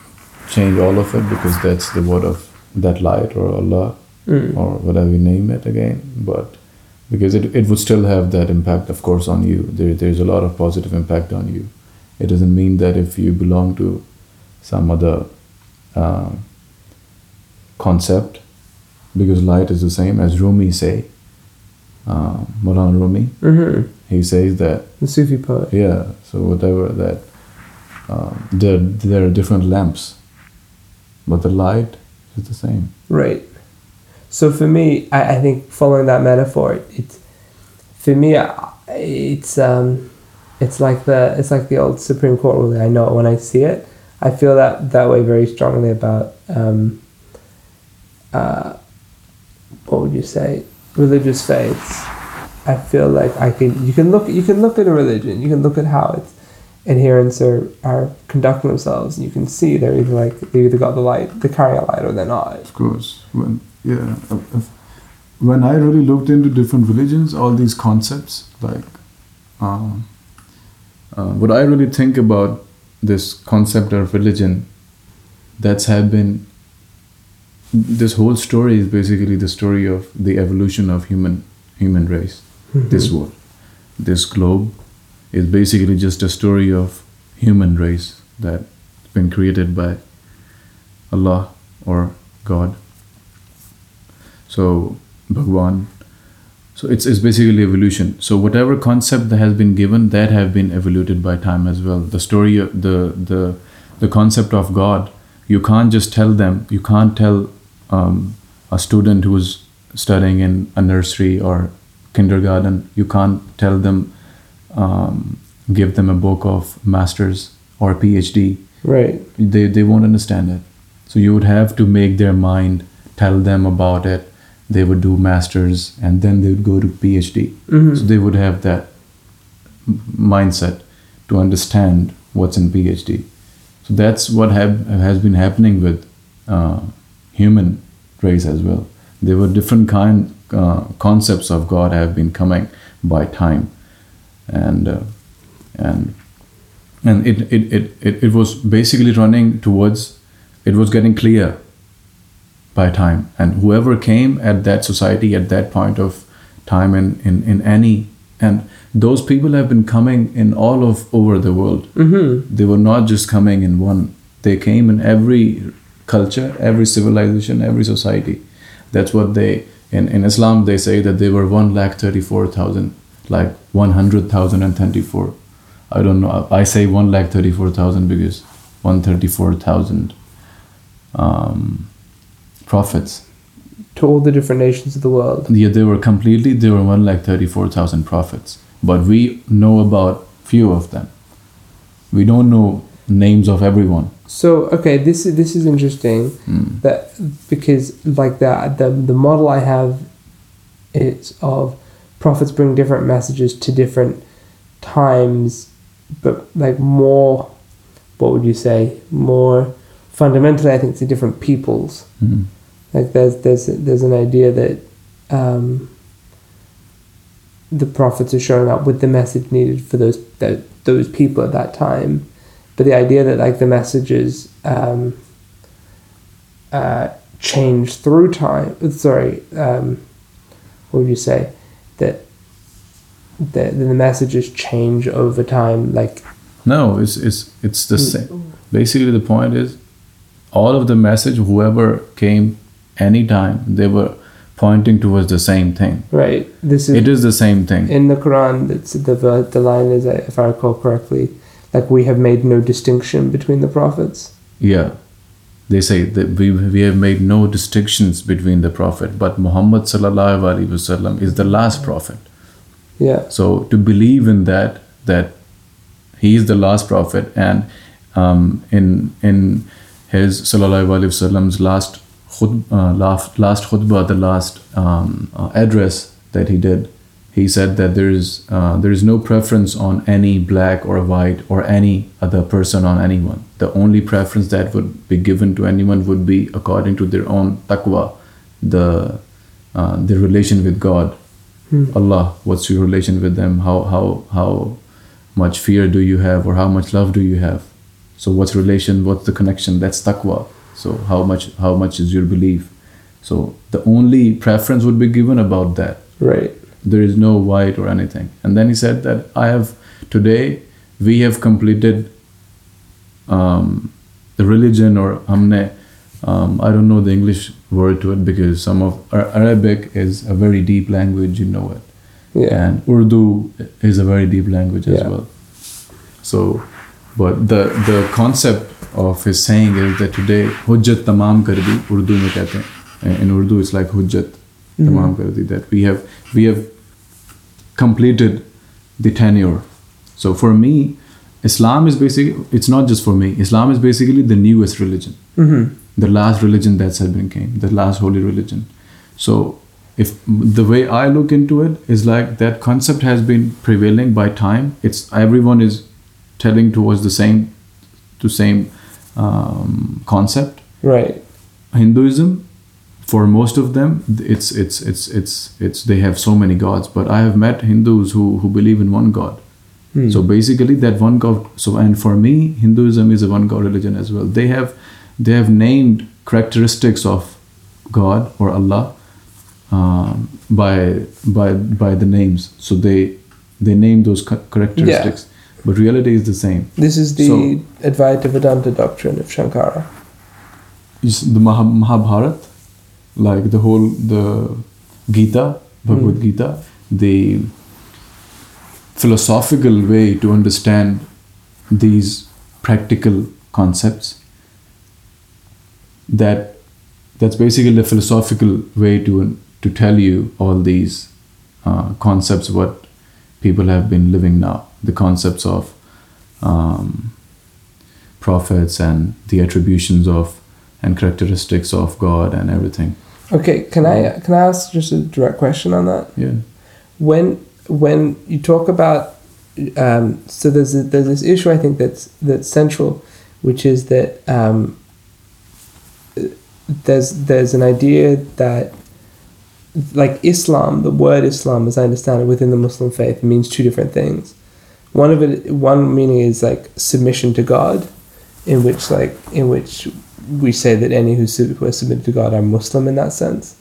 Speaker 3: change all of it because that's the word of that light or Allah
Speaker 2: Mm.
Speaker 3: or whatever you name it again, but because it, it would still have that impact, of course, on you. There, there's a lot of positive impact on you. It doesn't mean that if you belong to some other uh, concept, because light is the same as Rumi say, Maulana Rumi,
Speaker 2: hmm
Speaker 3: he says that
Speaker 2: The Sufi poet.
Speaker 3: yeah, so whatever that um, there there are different lamps, but the light is the same.
Speaker 2: Right. So for me, I, I think following that metaphor, it's for me, it's um, it's like the it's like the old Supreme Court ruling. I know it when I see it. I feel that that way very strongly about um, uh, what would you say religious faiths. I feel like I can you can look you can look at a religion you can look at how its adherents are, are conducting themselves and you can see they're either like they either got the light they're a light or they're not
Speaker 3: Of course, when yeah, when I really looked into different religions, all these concepts, like, um, uh, what I really think about this concept of religion, that's have been. This whole story is basically the story of the evolution of human human race. Mm-hmm. This world, this globe, is basically just a story of human race that's been created by Allah or God. So Bhagwan. So it's, it's basically evolution. So whatever concept that has been given, that have been evoluted by time as well. The story, the the the concept of God, you can't just tell them. You can't tell um, a student who's studying in a nursery or kindergarten. You can't tell them, um, give them a book of masters or PhD
Speaker 2: right
Speaker 3: they, they won't understand it. So you would have to make their mind tell them about it. They would do masters and then they would go to PhD.
Speaker 2: hmm
Speaker 3: So they would have that mindset to understand what's in PhD. So that's what have, has been happening with uh, human race as well. There were different kind uh, concepts of God have been coming by time, and uh, and and it, it, it, it, it was basically running towards it was getting clear by time. And whoever came at that society at that point of time in, in, in any and those people have been coming in all of over the world.
Speaker 2: Hmm
Speaker 3: they were not just coming in one. They came in every culture every civilization every society. That's what they in, in islam they say that they were 1 lakh 34000 like 100034 i don't know i say 1 lakh 34000 because 134000 um, prophets.
Speaker 2: To all the different nations of the world.
Speaker 3: Yeah they were completely they were 1 lakh 34000 prophets. But we know about few of them. We don't know names of everyone
Speaker 2: so okay this is this is interesting
Speaker 3: Mm.
Speaker 2: that because like that the the model I have is of prophets bring different messages to different times but like more what would you say more fundamentally I think to different peoples
Speaker 3: Mm.
Speaker 2: like there's there's there's an idea that um, the prophets are showing up with the message needed for those that those people at that time, but the idea that like the messages um, uh, change through time. Sorry, um, what would you say that that the messages change over time? Like
Speaker 3: No, it's it's it's the same. Basically, the point is, all of the message, whoever came, anytime, they were pointing towards the same thing.
Speaker 2: right, this is
Speaker 3: It is the same thing.
Speaker 2: in the Quran. It's the the line is, if I recall correctly, like we have made no distinction between the prophets.
Speaker 3: Yeah, they say that we we have made no distinctions between the prophet, but Muhammad sallallahu alaihi wasallam is the last prophet.
Speaker 2: Yeah,
Speaker 3: So to believe in that, that he is the last prophet, and um, in in his sallallahu alaihi wasallam's last khut, uh, last last khutbah, the last um, uh, address that he did, he said that there is uh, there is no preference on any black or white or any other person on anyone. The only preference that would be given to anyone would be according to their own taqwa, the uh, their relation with God. Allah, what's your relation with them? How how how much fear do you have, or how much love do you have? So what's relation? What's the connection? That's taqwa. So how much how much is your belief? So the only preference would be given about that.
Speaker 2: Right
Speaker 3: there is no white or anything. And then he said that I have today we have completed um, the religion or hamne. Um, I don't know the English word to it because some of Arabic is a very deep language, you know it.
Speaker 2: Yeah.
Speaker 3: And Urdu is a very deep language as
Speaker 2: yeah.
Speaker 3: well. So, but the the concept of his saying is that today hujjat tamam kar di Urdu mein kehte. In Urdu it's like hujjat mm-hmm. tamam kar di that we have we have completed the tenure. So for me, Islam is basically it's not just for me. Islam is basically the newest religion
Speaker 2: hmm
Speaker 3: the last religion that's had been came, the last holy religion. So if the way I look into it is like that concept has been prevailing by time. It's everyone is telling towards the same to same um, concept.
Speaker 2: Right.
Speaker 3: Hinduism, for most of them, it's it's it's it's it's they have so many gods. But I have met Hindus who who believe in one God.
Speaker 2: Hmm.
Speaker 3: So basically, that one God. So and for me, Hinduism is a one God religion as well. They have they have named characteristics of God or Allah um, by by by the names. So they they name those cha- characteristics, but reality is the same.
Speaker 2: This is the
Speaker 3: So-
Speaker 2: Advaita Vedanta doctrine of Shankara.
Speaker 3: Is the Maha, Mahabharat, like the whole the Gita, Bhagavad
Speaker 2: Mm.
Speaker 3: Gita, the philosophical way to understand these practical concepts. That that's basically the philosophical way to to tell you all these uh, concepts what people have been living now. The concepts of um, prophets and the attributions of and characteristics of God and everything.
Speaker 2: Okay, can I can I ask just a direct question on that?
Speaker 3: Yeah.
Speaker 2: when when you talk about um, so there's a, there's this issue I think that's that's central, which is that um, there's there's an idea that like Islam, the word Islam, as I understand it within the Muslim faith, means two different things. One of it, one meaning is like submission to God, in which like in which we say that any who, are submitted to God are Muslim in that sense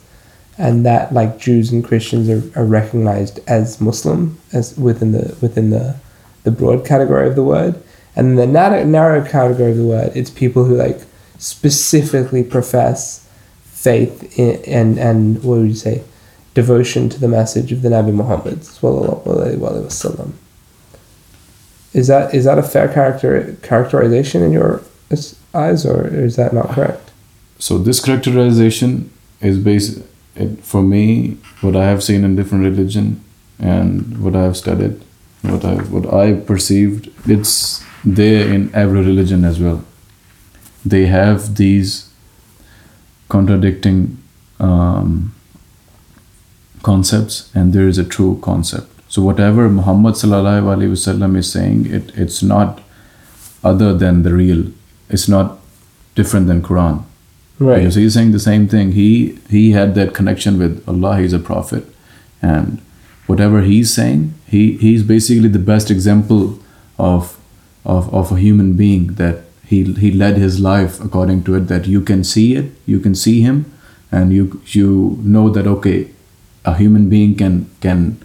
Speaker 2: and that like Jews and Christians are, are recognized as Muslim as within the within the the broad category of the word, and the narrow, narrow category of the word, it's people who like specifically profess faith in, and and what would you say, devotion to the message of the Nabi Muhammad wasallam. Is that is that a fair character characterization in your eyes, or is that not correct?
Speaker 3: So this characterization is based it, for me what I have seen in different religion and what I have studied, what I what I perceived. It's there in every religion as well. They have these contradicting um, concepts, and there is a true concept. So whatever Muhammad sallallahu alaihi wasallam is saying, it it's not other than the real. It's not different than Quran.
Speaker 2: Right.
Speaker 3: Because he's saying the same thing. He he had that connection with Allah. He's a prophet, and whatever he's saying, he he's basically the best example of of of a human being that he he led his life according to it. That you can see it, you can see him, and you you know that okay, a human being can can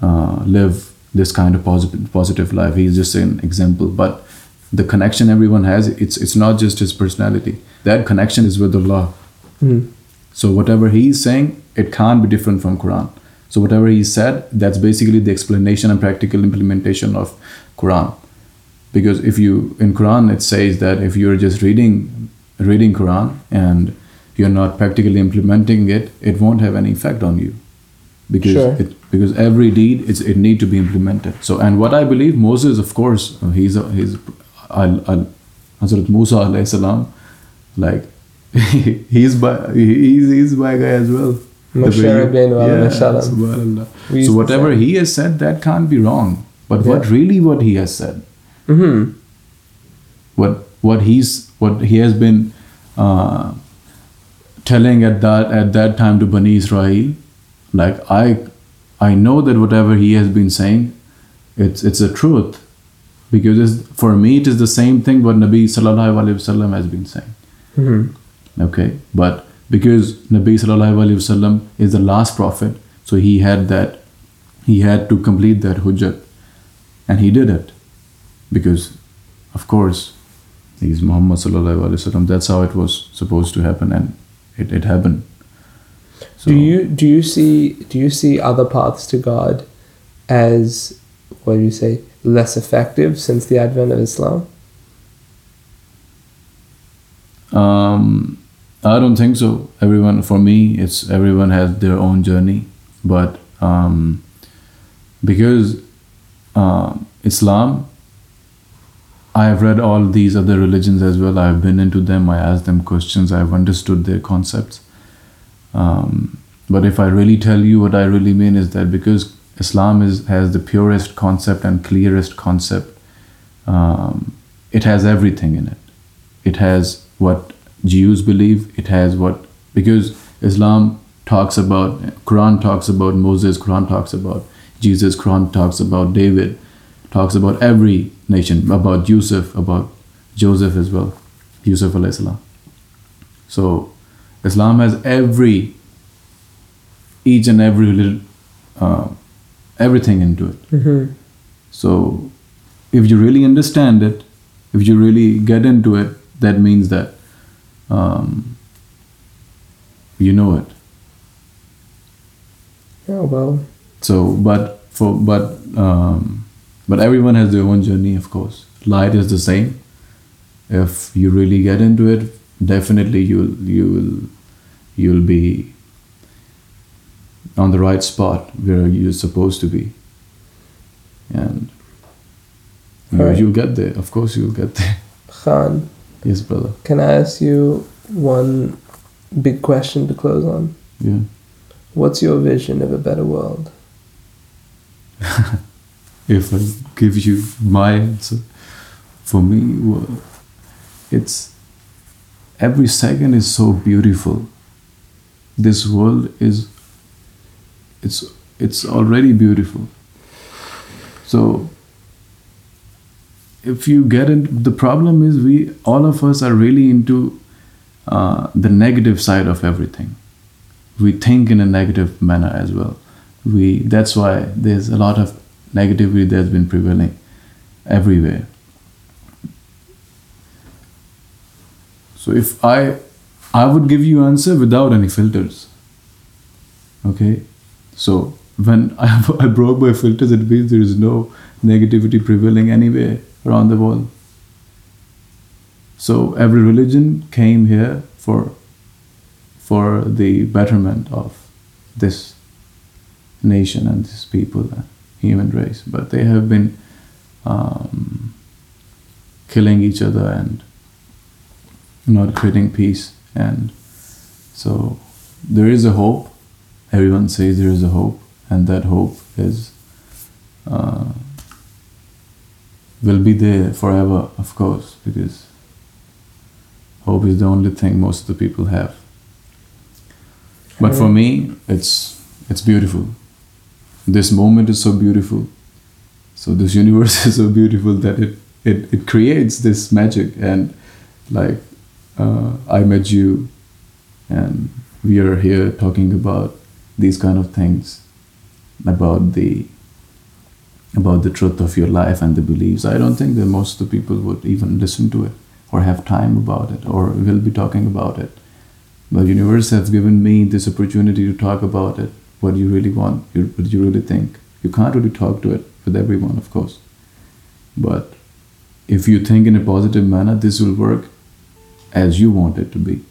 Speaker 3: uh, live this kind of positive positive life. He's just an example, but the connection everyone has it's it's not just his personality. That connection is with allah.
Speaker 2: Hmm.
Speaker 3: so whatever he is saying it can't be different from quran. So whatever he said that's basically the explanation and practical implementation of quran. Because if you in quran it says that if you're just reading reading quran and you're not practically implementing it it won't have any effect on you. Because
Speaker 2: Sure.
Speaker 3: it because every deed it's, it need to be implemented. So and what i believe moses of course he's a, he's al, al, Hazrat Musa alayhi salam like *laughs* he's by he's he's by guy as well The
Speaker 2: Moshe
Speaker 3: way you-
Speaker 2: Rabbeinu alayhi
Speaker 3: Yeah,
Speaker 2: salam.
Speaker 3: subhanallah.
Speaker 2: We used
Speaker 3: so whatever he has said that can't be wrong but what
Speaker 2: Yeah.
Speaker 3: really what he has said
Speaker 2: Mm-hmm.
Speaker 3: what what he's what he has been uh, telling at that at that time to Bani Israel, like I I know that whatever he has been saying, it's it's a truth, because for me it is the same thing what Nabi Sallallahu Alaihi Wasallam has been saying.
Speaker 2: Mm-hmm.
Speaker 3: Okay, but because Nabi sallallahu alaihi wasallam is the last prophet, so he had that, he had to complete that hujjat, and he did it, because, of course, he's Muhammad sallallahu alaihi wasallam. That's how it was supposed to happen, and it, it happened. So,
Speaker 2: do you do you see do you see other paths to God as what do you say less effective since the advent of Islam?
Speaker 3: Um, I don't think so. Everyone, for me, it's everyone has their own journey, but um, because um Islam, I have read all these other religions as well. I've been into them. I asked them questions. I've understood their concepts. Um, but if I really tell you what I really mean is that because Islam is has the purest concept and clearest concept, um, it has everything in it. It has what Jews believe. It has what because Islam talks about Quran talks about Moses. Quran talks about Jesus. Quran talks about David. Talks about every nation about Yusuf about Joseph as well. Yusuf alayhi salam. So Islam has every each and every little uh, everything into it.
Speaker 2: Mm-hmm.
Speaker 3: So, if you really understand it, if you really get into it, that means that um, you know it.
Speaker 2: Oh well,
Speaker 3: So, but for but um, but everyone has their own journey, of course. Light is the same. If you really get into it, definitely you'll you'll you'll be on the right spot where you're supposed to be, and you
Speaker 2: Alright.
Speaker 3: you'll get there. Of course, you'll get there. *laughs*
Speaker 2: Khan,
Speaker 3: yes, brother.
Speaker 2: can I ask you one big question to close on?
Speaker 3: Yeah.
Speaker 2: What's your vision of a better world? *laughs*
Speaker 3: if I give you my answer, for me, well, it's every second is so beautiful. This world is it's it's already beautiful. So if you get into the problem is we all of us are really into uh, the negative side of everything. We think in a negative manner as well. We that's why there's a lot of negativity that's been prevailing everywhere. So if I I would give you answer without any filters. Okay? So when *laughs* I, I broke my filters, it means there is no negativity prevailing anywhere around the world. So every religion came here for for the betterment of this nation and this people, uh, human race. But they have been um, killing each other and not creating peace. And so there is a hope. Everyone says there is a hope, and that hope is uh, will be there forever, of course, because hope is the only thing most of the people have. But for me, it's it's beautiful. This moment is so beautiful. So this *laughs* universe is so beautiful that it it, it creates this magic and like uh, I met you and we are here talking about these kind of things about the about the truth of your life and the beliefs. I don't think that most of the people would even listen to it or have time about it or will be talking about it. But the universe has given me this opportunity to talk about it. What you really want, what do you really think. You can't really talk to it with everyone, of course. But if you think in a positive manner, this will work as you want it to be.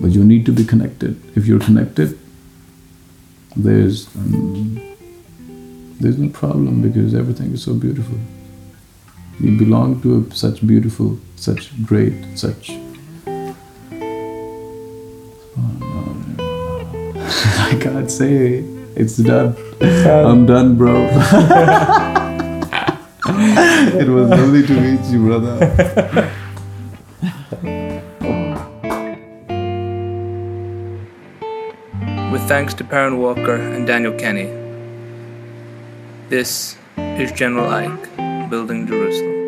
Speaker 3: But you need to be connected. If you're connected, there's um, there's no problem because everything is so beautiful. You belong to a, such beautiful, such great, such. *laughs* I can't say. It's done. I'm done, bro. *laughs* *laughs* it was lovely to meet you, brother.
Speaker 1: Thanks to Perrin Walker and Daniel Kenny. This is General Ike, Building Jerusalem.